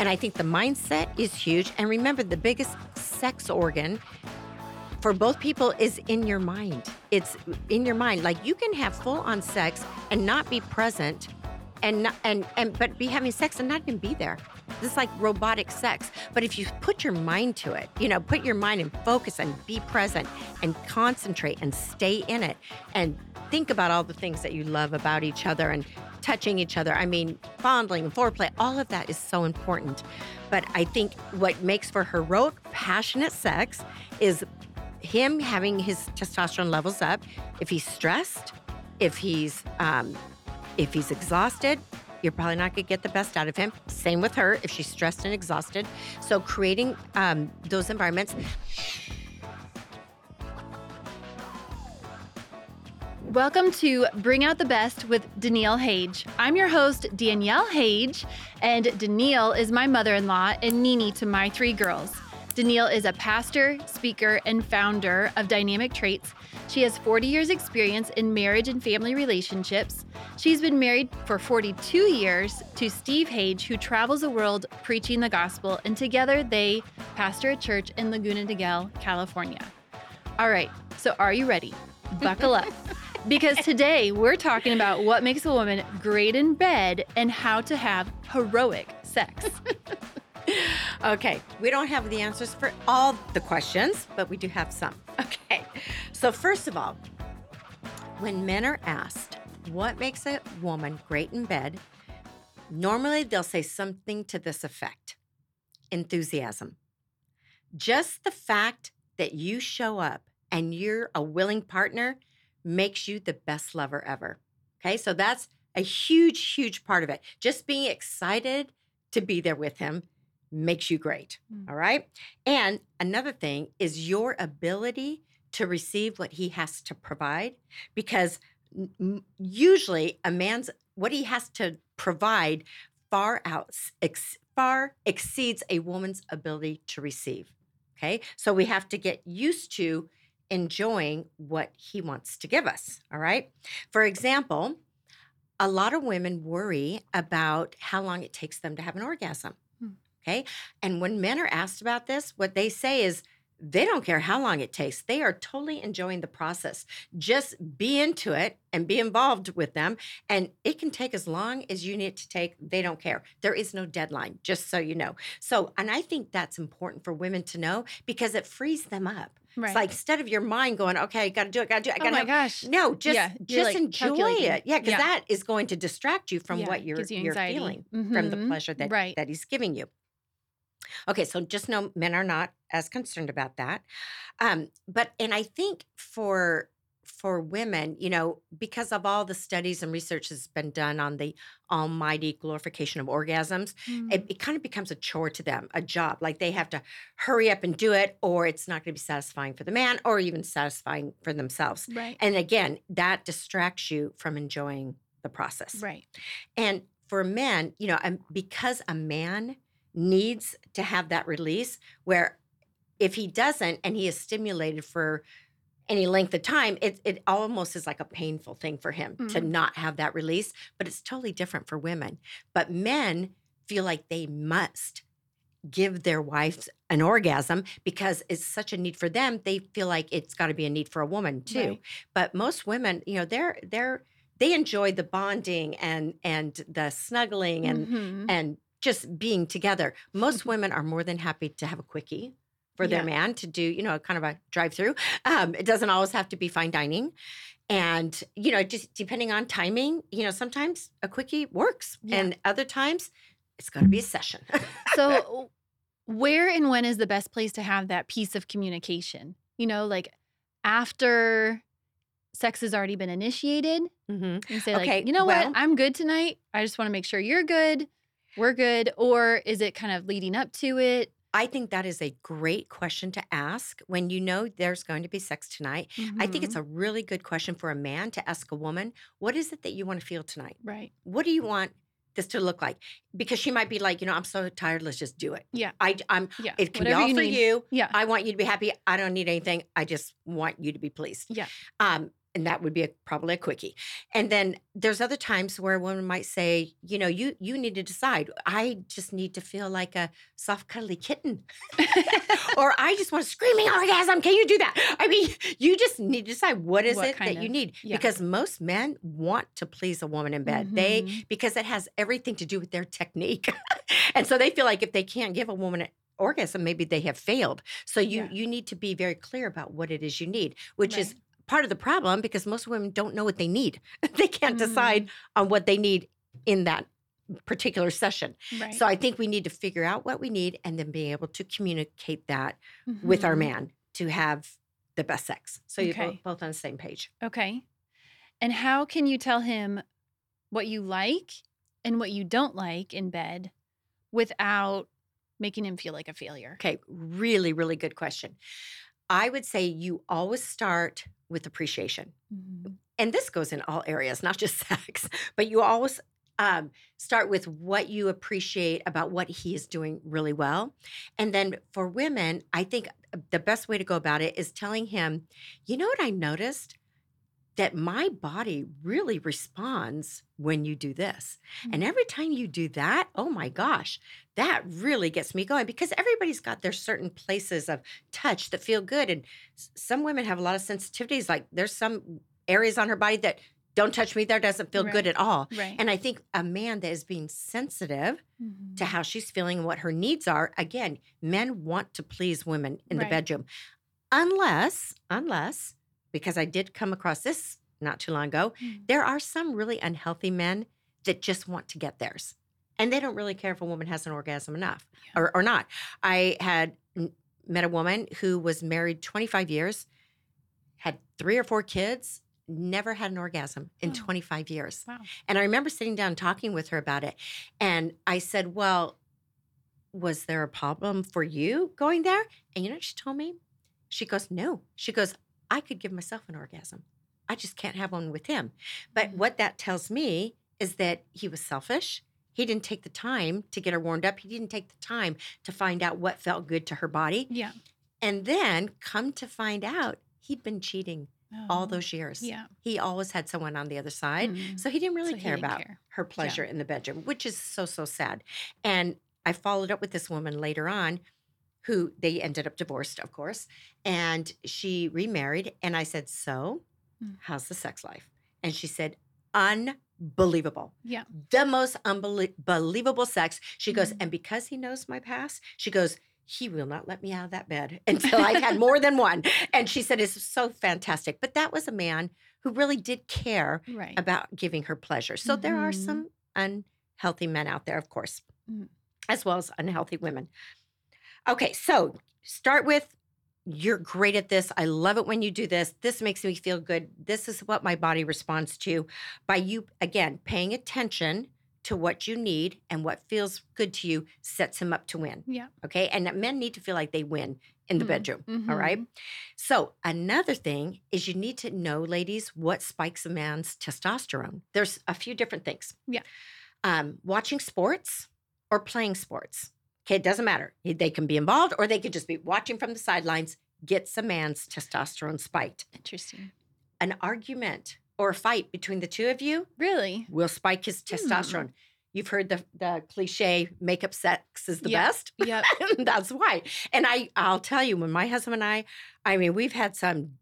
And I think the mindset is huge. And remember, the biggest sex organ for both people is in your mind. It's in your mind. Like you can have full on sex and not be present and not, and and but be having sex and not even be there. Is like robotic sex. But if you put your mind to it, you know, put your mind and focus and be present and concentrate and stay in it and think about all the things that you love about each other and touching each other. I mean, fondling and foreplay, all of that is so important. But I think what makes for heroic, passionate sex is him having his testosterone levels up. If he's stressed, if he's um, if he's exhausted, you're probably not going to get the best out of him. Same with her if she's stressed and exhausted. So creating um, those environments. Welcome to Bring Out the Best with Daniele Hage. I'm your host, Daniele Hage, and Danielle is my mother in law and Nini to my three girls. Danielle is a pastor, speaker, and founder of Dynamic Traits. She has 40 years' experience in marriage and family relationships. She's been married for 42 years to Steve Hage, who travels the world preaching the gospel, and together they pastor a church in Laguna Niguel, California. All right, so are you ready? Buckle up. Because today we're talking about what makes a woman great in bed and how to have heroic sex. Okay, we don't have the answers for all the questions, but we do have some. Okay, so first of all, when men are asked what makes a woman great in bed, normally they'll say something to this effect enthusiasm. Just the fact that you show up and you're a willing partner makes you the best lover ever. Okay, so that's a huge, huge part of it. Just being excited to be there with him makes you great. Mm. All right. And another thing is your ability to receive what he has to provide, because usually a man's what he has to provide far out ex, far exceeds a woman's ability to receive. Okay. So we have to get used to enjoying what he wants to give us. All right. For example, a lot of women worry about how long it takes them to have an orgasm. Okay. And when men are asked about this, what they say is they don't care how long it takes. They are totally enjoying the process. Just be into it and be involved with them. And it can take as long as you need to take. They don't care. There is no deadline, just so you know. So, and I think that's important for women to know because it frees them up. Right. It's like instead of your mind going, okay, got to do it, got to do it, I oh got to my have gosh. no, just Yeah, just like, enjoy it. Yeah, because Yeah. that is going to distract you from Yeah, what you're you you're anxiety. feeling from the Mhm. pleasure that Right. that he's giving you. Okay, so just know men are not as concerned about that. Um, but and I think for for women, you know, because of all the studies and research that's been done on the almighty glorification of orgasms, Mm. it, it kind of becomes a chore to them, a job. Like they have to hurry up and do it, or it's not going to be satisfying for the man, or even satisfying for themselves. right. And again, that distracts you from enjoying the process. right. And for men, you know, because a man needs to have that release, where if he doesn't and he is stimulated for any length of time, it, it almost is like a painful thing for him to Mhm. not have that release. But it's totally different for women. But men feel like they must give their wives an orgasm because it's such a need for them. They feel like it's got to be a need for a woman too Right. but most women you know they're they're they enjoy the bonding and and the snuggling and Mhm. and just being together. Most women are more than happy to have a quickie for their Yeah. man to do you know kind of a drive through um, it doesn't always have to be fine dining. And you know just depending on timing you know sometimes a quickie works Yeah. and other times it's got to be a session. So where and when is the best place to have that piece of communication? You know like after sex has already been initiated Mhm. and say Okay, like you know well- what i'm good tonight. I just want to make sure you're good we're good or is it kind of leading up to it I think that is a great question to ask when you know there's going to be sex tonight. I think it's Mhm. a really good question for a man to ask a woman, what is it that you want to feel tonight? right What do you want this to look like? Because she might be like, you know, I'm so tired, let's just do it. Yeah. I I'm yeah it can be whatever all you for need. you. yeah I want you to be happy. I don't need anything. I just want you to be pleased. Yeah. Um, and that would be a, probably a quickie. And then there's other times where a woman might say, you know, you you need to decide. I just need to feel like a soft cuddly kitten, or I just want a screaming orgasm. Can you do that? I mean, you just need to decide what is What it that kind you need yeah. because most men want to please a woman in bed. They Mhm. because it has everything to do with their technique, and so they feel like if they can't give a woman an orgasm, maybe they have failed. So you Yeah. you need to be very clear about what it is you need, which is. Part of the problem because most women don't know what they need. they can't Mm. decide on what they need in that particular session. Right. So I think we need to figure out what we need and then be able to communicate that with our Mhm. man to have the best sex. So you're both, both on the same page. Okay. And how can you tell him what you like and what you don't like in bed without making him feel like a failure? Okay, really, really good question. I would say you always start with appreciation. Mhm. and this goes in all areas, not just sex, but you always um, start with what you appreciate about what he is doing really well. And then for women, I think uh, the best way to go about it is telling him, you know what I noticed? That my body really responds when you do this. And every time you do that, oh my gosh, that really gets me going because everybody's got their certain places of touch that feel good. And some women have a lot of sensitivities. Like there's some areas on her body that don't touch me, there doesn't feel good at all. Right. And I think a man that is being sensitive Mhm. to how she's feeling and what her needs are, again, men want to please women in the bedroom. Unless, unless, because I did come across this not too long ago, Mm. there are some really unhealthy men that just want to get theirs. And they don't really care if a woman has an orgasm enough Yeah. or, or not. I had met a woman who was married 25 years, had three or four kids, never had an orgasm in Oh. 25 years. Wow. And I remember sitting down talking with her about it. And I said, Well, was there a problem for you going there? And you know what she told me? She goes, No. She goes, I could give myself an orgasm. I just can't have one with him. But Mhm. what that tells me is that he was selfish. He didn't take the time to get her warmed up. He didn't take the time to find out what felt good to her body. Yeah. And then come to find out, he'd been cheating all Oh, those years. Yeah. He always had someone on the other side. Mhm. So he didn't really So care didn't about care. her pleasure in the bedroom, which is so, so sad. And I followed up with this woman later on who they ended up divorced, of course. And she remarried. And I said, So, Mm. how's the sex life? And she said, Unbelievable. Yeah. The most unbelievable sex. She goes, Mhm. And because he knows my past, she goes, he will not let me out of that bed until I've had more than one. And she said, It's so fantastic. But that was a man who really did care Right. about giving her pleasure. So there are Mhm. some unhealthy men out there, of course, Mm. as well as unhealthy women. Okay, so start with you're great at this. I love it when you do this. This makes me feel good. This is what my body responds to. By you, again, paying attention to what you need and what feels good to you sets him up to win. Yeah. Okay. And men need to feel like they win in the Mm, bedroom. All mhm. right. So, another thing is you need to know, ladies, what spikes a man's testosterone. There's a few different things. Yeah. Um, watching sports or playing sports. Okay. It doesn't matter. They can be involved or they could just be watching from the sidelines, gets a man's testosterone spiked. Interesting. An argument or a fight between the two of you Really? will spike his Hmm. testosterone. You've heard the, the cliche makeup sex is the Yeah. best. Yep. That's why. And I I'll tell you when my husband and I I mean we've had some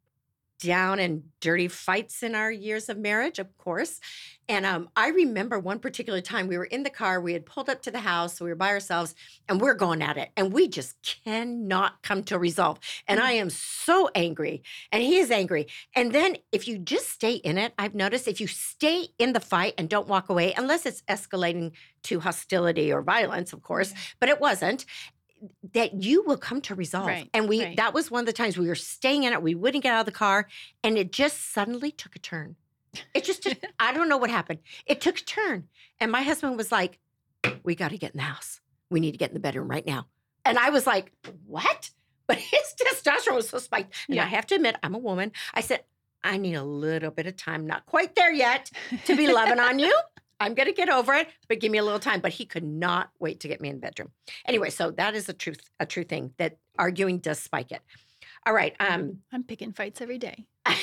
down and dirty fights in our years of marriage, of course. And um, I remember one particular time we were in the car, we had pulled up to the house, we were by ourselves, and we're going at it. And we just cannot come to a resolve. And I am so angry, and he is angry. And then if you just stay in it, I've noticed if you stay in the fight and don't walk away, unless it's escalating to hostility or violence, of course, but it wasn't that you will come to resolve. Right, and we right. that was one of the times we were staying in it we wouldn't get out of the car and it just suddenly took a turn. It just took, i don't know what happened. It took a turn and my husband was like we got to get in the house. We need to get in the bedroom right now. And i was like what? But his testosterone was so spiked. And Yeah. i have to admit i'm a woman. I said i need a little bit of time. Not quite there yet to be loving on you. I'm going to get over it, but give me a little time. But he could not wait to get me in the bedroom. Anyway, so that is a truth, a true thing that arguing does spike it. All right. Um, I'm picking fights every day. I'm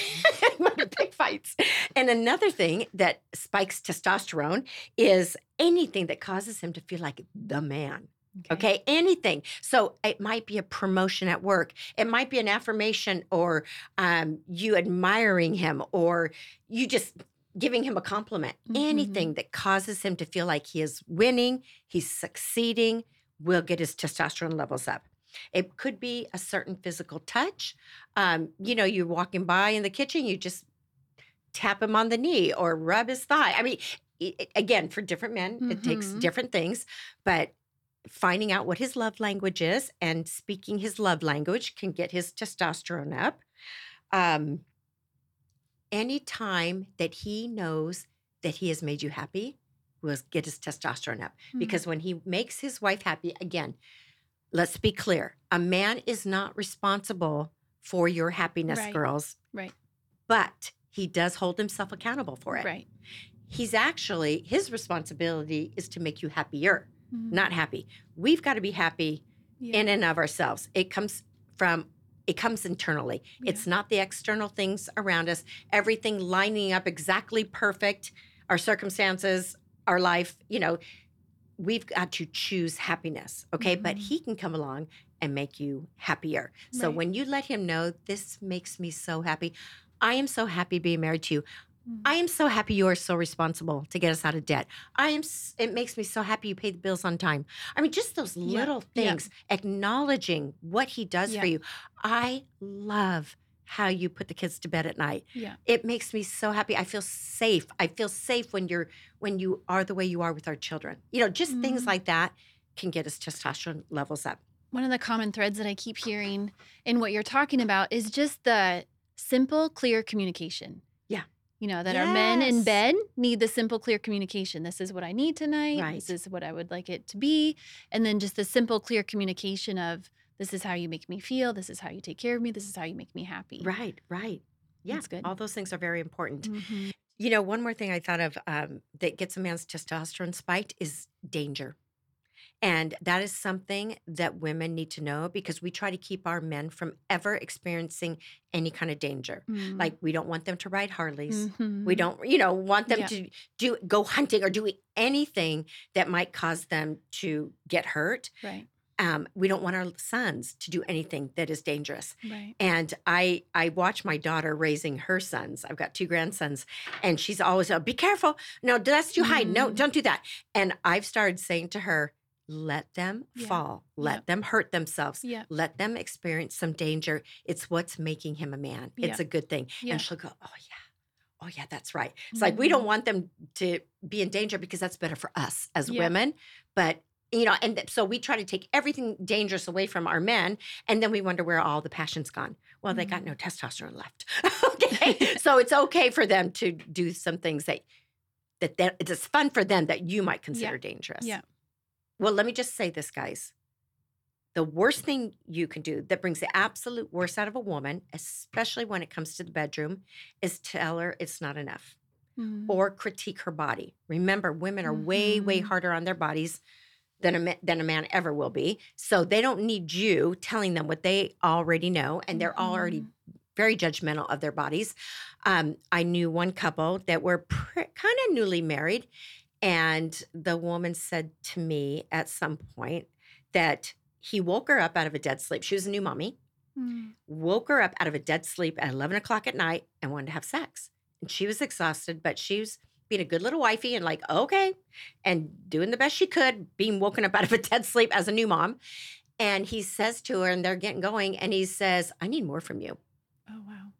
going to pick fights. And another thing that spikes testosterone is anything that causes him to feel like the man. Okay, anything. So it might be a promotion at work. It might be an affirmation or um, you admiring him or you just giving him a compliment. Mhm. Anything that causes him to feel like he is winning, he's succeeding, will get his testosterone levels up. It could be a certain physical touch. Um, you know, you're walking by in the kitchen, you just tap him on the knee or rub his thigh. I mean, i- i- again, for different men, it takes Mhm. different things, but finding out what his love language is and speaking his love language can get his testosterone up. Um, anytime that he knows that he has made you happy will get his testosterone up Mhm. because when he makes his wife happy again let's be clear a man is not responsible for your happiness Right. girls Right. but he does hold himself accountable for it Right. he's actually his responsibility is to make you happier Mhm. not happy we've got to be happy Yeah. in and of ourselves. It comes from it comes internally. It's not the external things around us. Everything lining up exactly perfect. Our circumstances, our life, you know, we've got to choose happiness, okay? But Mhm. he can come along and make you happier. So when you let him know this makes me so happy. I am so happy being married to you. I am so happy you are so responsible to get us out of debt. I am. It makes me so happy you pay the bills on time. I mean, just those Yeah, little yeah. things, acknowledging what he does Yeah. for you. I love how you put the kids to bed at night. Yeah. It makes me so happy. I feel safe. I feel safe when you're when you are the way you are with our children. You know, just things Mhm. like that can get us testosterone levels up. One of the common threads that I keep hearing in what you're talking about is just the simple, clear communication. You know, that our men in Yes. bed need the simple, clear communication. This is what I need tonight. Right. This is what I would like it to be. And then just the simple, clear communication of this is how you make me feel. This is how you take care of me. This is how you make me happy. Right, right. Yeah, That's good. all those things are very important. Mhm. You know, one more thing I thought of um, that gets a man's testosterone spiked is danger. And that is something that women need to know because we try to keep our men from ever experiencing any kind of danger. Mm. Like, we don't want them to ride Harleys. We Mhm. don't, you know, want them Yeah. to do go hunting or do anything that might cause them to get hurt. Right. Um, we don't want our sons to do anything that is dangerous Right. and i i watch my daughter raising her sons i've got two grandsons and she's always oh, be careful no that's too high no Mm. don't do that and i've started saying to her let them Yeah. fall let Yeah. them hurt themselves Yeah. let them experience some danger it's what's making him a man it's Yeah. a good thing Yeah. and she'll go oh yeah oh yeah that's right it's like we don't Mhm. want them to be in danger because that's better for us as Yeah. women but you know and so we try to take everything dangerous away from our men and then we wonder where all the passion's gone well they got Mhm. no testosterone left okay so it's okay for them to do some things that that that it's fun for them that you might consider dangerous Yeah. Well let me just say this guys the worst thing you can do that brings the absolute worst out of a woman especially when it comes to the bedroom is tell her it's not enough Mhm. or critique her body. Remember, women are way, way Mhm. harder on their bodies than a, than a man ever will be. So they don't need you telling them what they already know, and they're already Mhm. very judgmental of their bodies. Um, I knew one couple that were pr- kind of newly married, and the woman said to me at some point that he woke her up out of a dead sleep. She was a new mommy Mm. woke her up out of a dead sleep at 11 o'clock at night and wanted to have sex. And she was exhausted, but she was being a good little wifey and like, okay, and doing the best she could, being woken up out of a dead sleep as a new mom. And he says to her, and they're getting going, and he says, I need more from you.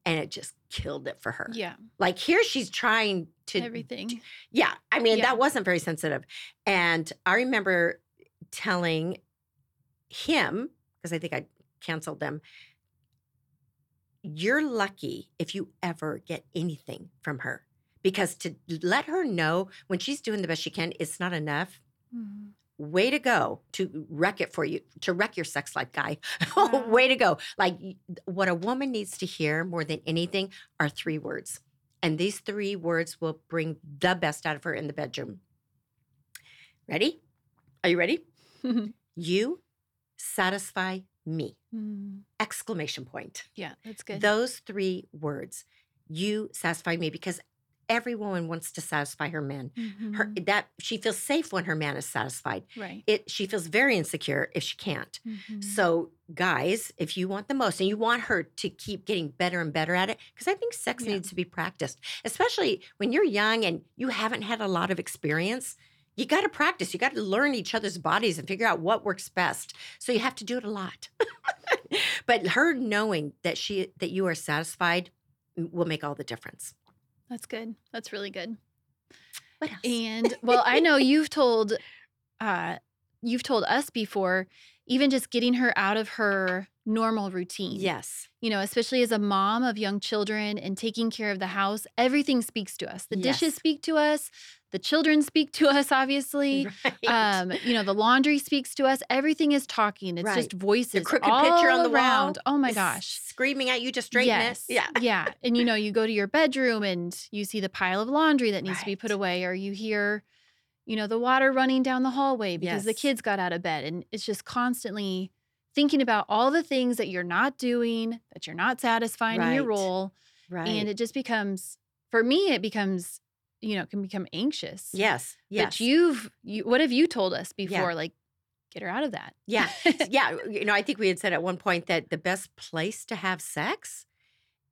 And it just killed it for her. Yeah. Like here she's trying to Everything. yeah, I mean, Yeah. that wasn't very sensitive. And I remember telling him, because I think I canceled them, you're lucky if you ever get anything from her. Because to let her know when she's doing the best she can, it's not enough. Mhm. Way to go to wreck it for you, to wreck your sex life, guy. Wow. Way to go. Like what a woman needs to hear more than anything are three words. And these three words will bring the best out of her in the bedroom. Ready? Are you ready? You satisfy me. Mm. Exclamation point. Yeah, that's good. Those three words. you satisfy me because every woman wants to satisfy her men. Her Mhm. that she feels safe when her man is satisfied. right. It she feels very insecure if she can't. Mhm. So, guys, if you want the most and you want her to keep getting better and better at it, because I think sex Yeah. needs to be practiced, especially when you're young and you haven't had a lot of experience. You got to practice. You got to learn each other's bodies and figure out what works best. So you have to do it a lot. but her knowing that she that you are satisfied will make all the difference. That's good. That's really good. What else? And well, I know you've told uh you've told us before even just getting her out of her normal routine. yes. You know, especially as a mom of young children and taking care of the house, everything speaks to us. The dishes speak to us, the children speak to us obviously. Right. Um, you know, the laundry speaks to us. Everything is talking. It's Right. just voices. crooked all picture on the wall around. Oh my gosh. Screaming at you to straighten yes. Yeah. yeah. And you know, you go to your bedroom and you see the pile of laundry that needs to be put away, or you hear, you know, the water running down the hallway because the kids got out of bed. And it's just constantly thinking about all the things that you're not doing, that you're not satisfying in your role. Right. And it just becomes, for me, it becomes, you know, can become anxious. yes. Yes. But you've, you, what have you told us Yeah. before? Like, get her out of that. Yeah. yeah. You know, I think we had said at one point that the best place to have sex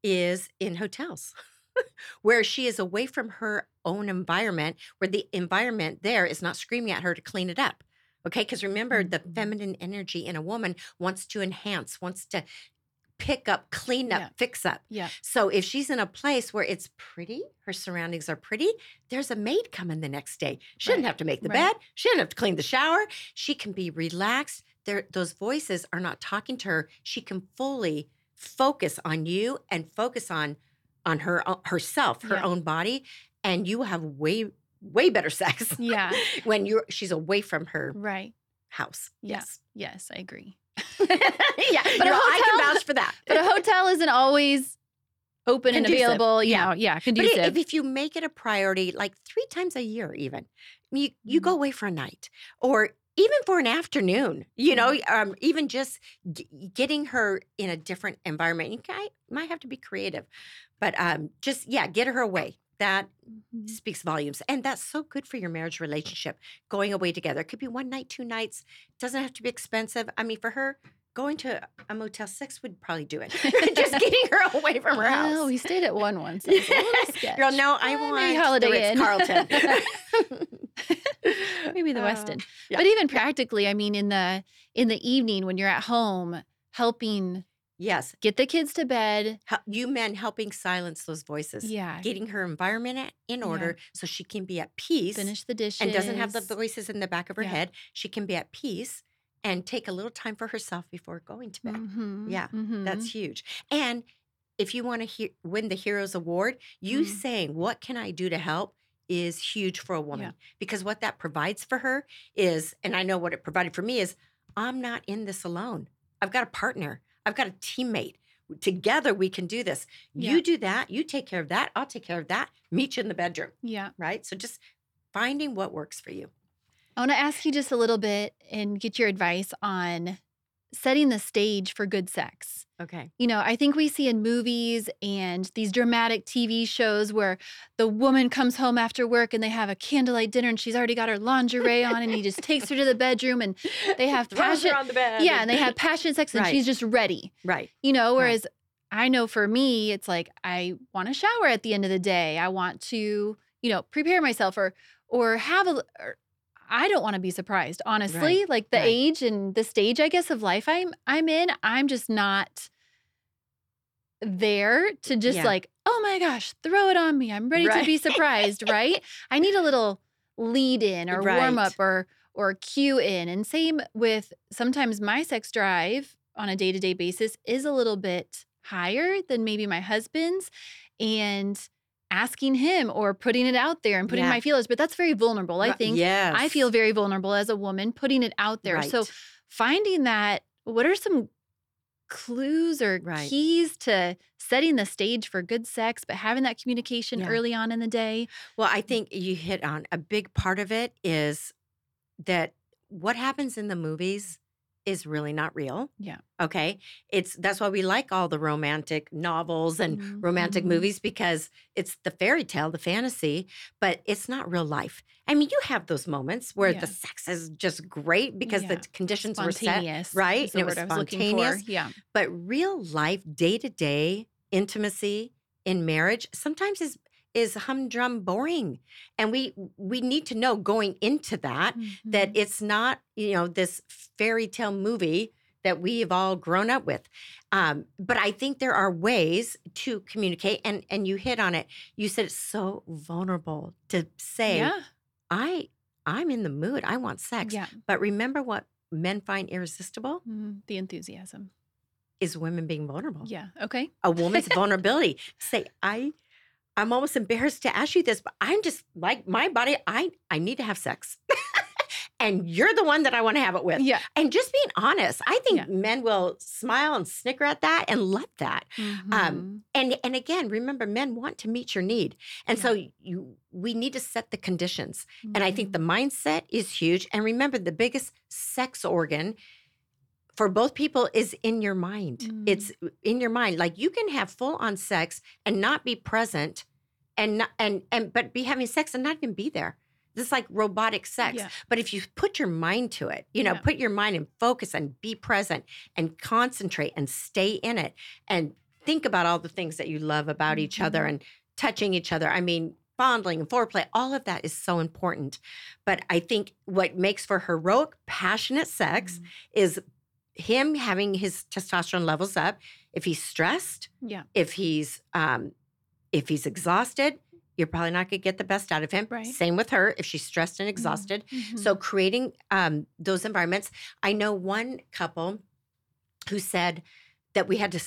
is in hotels, where she is away from her own environment, where the environment there is not screaming at her to clean it up. Okay. Because remember, the Mhm. feminine energy in a woman wants to enhance, wants to pick up, clean up, Yeah. fix up. Yeah. So if she's in a place where it's pretty, her surroundings are pretty, there's a maid coming the next day. She doesn't have to make the right. bed. She doesn't have to clean the shower. She can be relaxed. There, those voices are not talking to her. She can fully focus on you and focus on on her o- herself, her Yeah. own body, and you have way way better sex Yeah. when you're she's away from her Right. house. Yeah. Yes. Yes, I agree. yeah, But a know, I can vouch for that. But a hotel isn't always open and available. You yeah. know, yeah, conducive. i- if, if you make it a priority, like three times a year, even you you Mhm. go away for a night, or even for an afternoon, you know, um, even just g- getting her in a different environment. You might, might have to be creative, but um, just yeah, get her away. That Mhm. speaks volumes, and that's so good for your marriage relationship. Going away together it could be one night, two nights. Doesn't have to be expensive. I mean, for her. Going to a Motel Six would probably do it. Just getting her away from her house. Well, we stayed at one once. That was a little sketch. Girl, no, I Uh, want maybe the Holiday Inn. Ritz-Carlton. maybe the Uh, Westin. yeah. But even practically, I mean, in the in the evening when you're at home, helping yes, get the kids to bed. hel- you men helping silence those voices. Yeah, Getting her environment in order so she can be at peace finish the dishes and doesn't have the voices in the back of her Yeah. head. She can be at peace and take a little time for herself before going to bed. Mhm, Yeah, mhm. That's huge. And if you want to he- win the Heroes Award, you Mhm. saying, What can I do to help? is huge for a woman because what that provides for her is, and I know what it provided for me is, I'm not in this alone. I've got a partner, I've got a teammate. Together we can do this. Yeah. You do that, you take care of that, I'll take care of that, meet you in the bedroom, yeah. right? So just finding what works for you. I want to ask you just a little bit and get your advice on setting the stage for good sex. Okay. You know, I think we see in movies and these dramatic TV shows where the woman comes home after work and they have a candlelight dinner and she's already got her lingerie on and he just takes her to the bedroom and they have passion. on the bed. Yeah, and they have passion sex and Right. she's just ready. Right. You know, Right. whereas I know for me, it's like I want to shower at the end of the day. I want to, you know, prepare myself or or have a or I don't want to be surprised, honestly. like the right. age and the stage, I guess, of life I'm I'm in, I'm just not there to just Yeah. like, oh my gosh, throw it on me. I'm ready to be surprised, right? I need a little lead in or warm up or or cue in. And same with sometimes my sex drive on a day-to-day basis is a little bit higher than maybe my husband's and asking him or putting it out there and putting Yeah. my feelings, but that's very vulnerable i think yes. i feel very vulnerable as a woman putting it out there so finding that what are some clues or Right. keys to setting the stage for good sex but having that communication Yeah. early on in the day Well, I mm. think you hit on a big part of it is that what happens in the movies is really not real. Yeah. Okay. It's that's why we like all the romantic novels and Mhm, romantic mhm. movies because it's the fairy tale, the fantasy, but it's not real life. I mean, you have those moments where Yeah. the sex is just great because Yeah. the conditions were set, Spontaneous, right? And it was I was spontaneous. Yeah. But real life, day to day intimacy in marriage sometimes is is humdrum boring. And we we need to know going into that that Mhm. it's not, you know, this fairy tale movie that we have all grown up with. Um, but I think there are ways to communicate and and you hit on it. You said it's so vulnerable to say, yeah. I I'm in the mood. I want sex. Yeah. But remember what men find irresistible Mhm. The enthusiasm. is women being vulnerable. Yeah. Okay. a woman's vulnerability. Say, I, I'm almost embarrassed to ask you this, but I'm just like my body. I, I need to have sex, and you're the one that I want to have it with. Yeah. And just being honest, I think Yeah. men will smile and snicker at that and love that. Mhm. And and again, remember, men want to meet your need, and Yeah. so you we need to set the conditions. And I think Mhm. the mindset is huge. And remember, the biggest sex organ for both people is in your mind. Mm. It's in your mind. Like you can have full on sex and not be present and not, and and but be having sex and not even be there. This is like robotic sex. Yeah. But if you put your mind to it, you know, Yeah. put your mind and focus and be present and concentrate and stay in it and think about all the things that you love about each other Mhm. and touching each other. I mean, fondling and foreplay, all of that is so important. But I think what makes for heroic, passionate sex Mhm. is him having his testosterone levels up. If he's stressed, Yeah. if he's um, if he's exhausted, you're probably not going to get the best out of him. Right. Same with her if she's stressed and exhausted. Mhm. So creating um, those environments. I know one couple who said that we had to.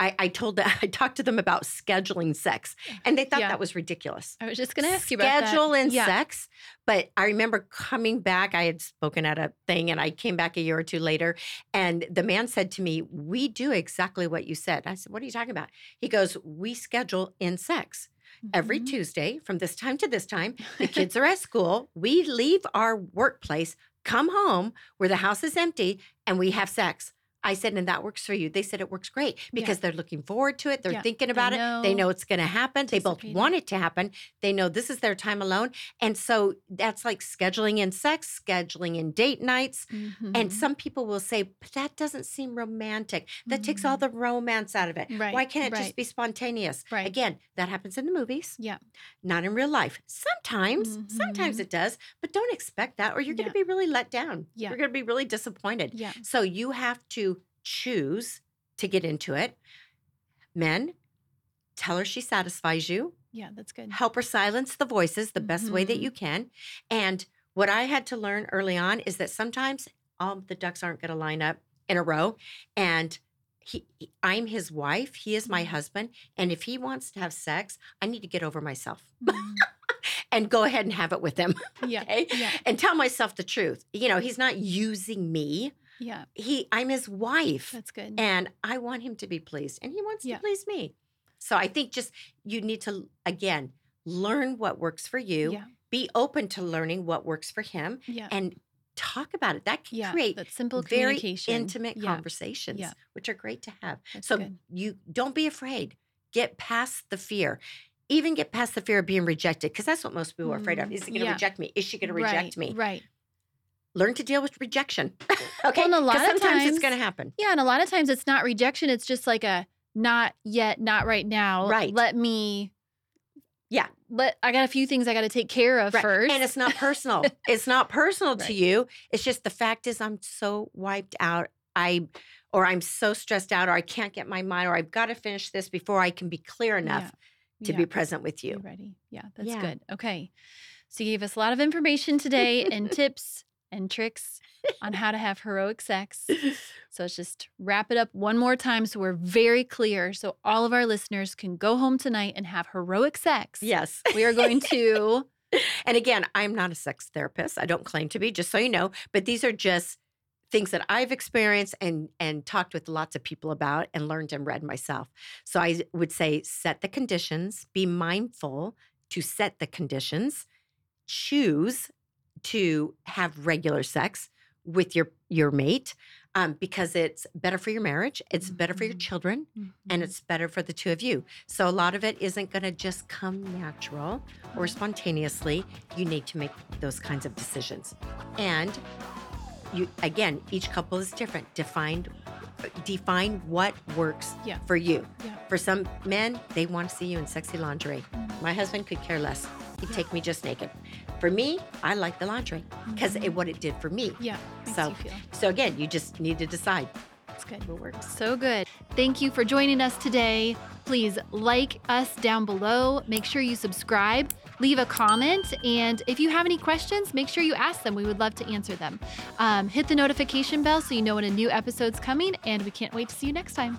I, I told them, I talked to them about scheduling sex, and they thought Yeah. that was ridiculous. I was just going to ask you about that. Schedule in yeah. sex. But I remember coming back. I had spoken at a thing, and I came back a year or two later, and the man said to me, "We do exactly what you said." I said, "What are you talking about?" He goes, "We schedule in sex." every Mhm. Tuesday from this time to this time. The kids are at school. We leave our workplace, come home where the house is empty, and we have sex. I said, and that works for you. They said it works great because they're looking forward to it. They're Yeah, thinking they about it. They know, it's going to happen. They both want it to happen. They know this is their time alone. And so that's like scheduling in sex, scheduling in date nights. And Mhm. some people will say, but that doesn't seem romantic. That takes all the romance out of it. Right, Why can't it right. just be spontaneous? Right. Again, that happens in the movies Yeah. not in real life. Sometimes, sometimes Mhm. it does, but don't expect that or you're going Yeah. to be really let down. Yeah. You're going to be really disappointed. Yeah. So you have to choose to get into it. Men, tell her she satisfies you. Yeah. That's good. Help her silence the voices the best way that Mhm. you can. And what I had to learn early on is that sometimes all the ducks aren't going to line up in a row and he, I'm his wife, he is my Mhm. husband, and if he wants to have sex, I need to get over myself Mhm. and go ahead and have it with him. Yeah. Okay. Yeah. And tell myself the truth. You know, he's not using me. Yeah. He I'm his wife. That's good. And I want him to be pleased. And he wants Yeah. to please me. So I think just you need to again learn what works for you. Yeah. Be open to learning what works for him Yeah. and talk about it. That can yeah. create that simple very intimate yeah. conversations, Yeah. which are great to have. That's so good. you don't be afraid. Get past the fear. Even get past the fear of being rejected, because that's what most people are afraid of. Mm, Is he going to reject me? Is she going to reject right, me? Right. Learn to deal with rejection. okay, and a lot of sometimes it's going to happen. Yeah, and a lot of times it's not rejection, it's just like a not yet, not right now. Right. Let me Yeah. Let I got a few things I got to take care of Right. first. And it's not personal. it's not personal to Right. you. It's just the fact is I'm so wiped out. I or I'm so stressed out or I can't get my mind or I've got to finish this before I can be clear enough Yeah. to Yeah. be present with you. ready. Yeah, that's Yeah. good. Okay. So you gave us a lot of information today and tips and tricks on how to have heroic sex. So let's just wrap it up one more time so we're very clear so all of our listeners can go home tonight and have heroic sex. Yes. We are going to And again, I'm not a sex therapist. I don't claim to be, just so you know, but these are just things that I've experienced and and talked with lots of people about and learned and read myself. So I would say set the conditions, be mindful to set the conditions, choose to have regular sex with your your mate. um, because it's better for your marriage, it's better for your Mhm. children, and it's better for the two of you. So a lot of it isn't going to just come natural or spontaneously. You need to make those kinds of decisions. And you again, each couple is different. Define define what works Yeah. for you. Yeah. For some men, they want to see you in sexy lingerie. Mhm. My husband could care less. He'd Yeah. take me just naked. For me, I like the laundry because Mhm. what it did for me. yeah, So-. So again, you just need to decide It's good. what works. So good. Thank you for joining us today. Please like us down below. Make sure you subscribe, leave a comment, and if you have any questions, make sure you ask them. We would love to answer them. Um, hit the notification bell so you know when a new episode's coming, and we can't wait to see you next time.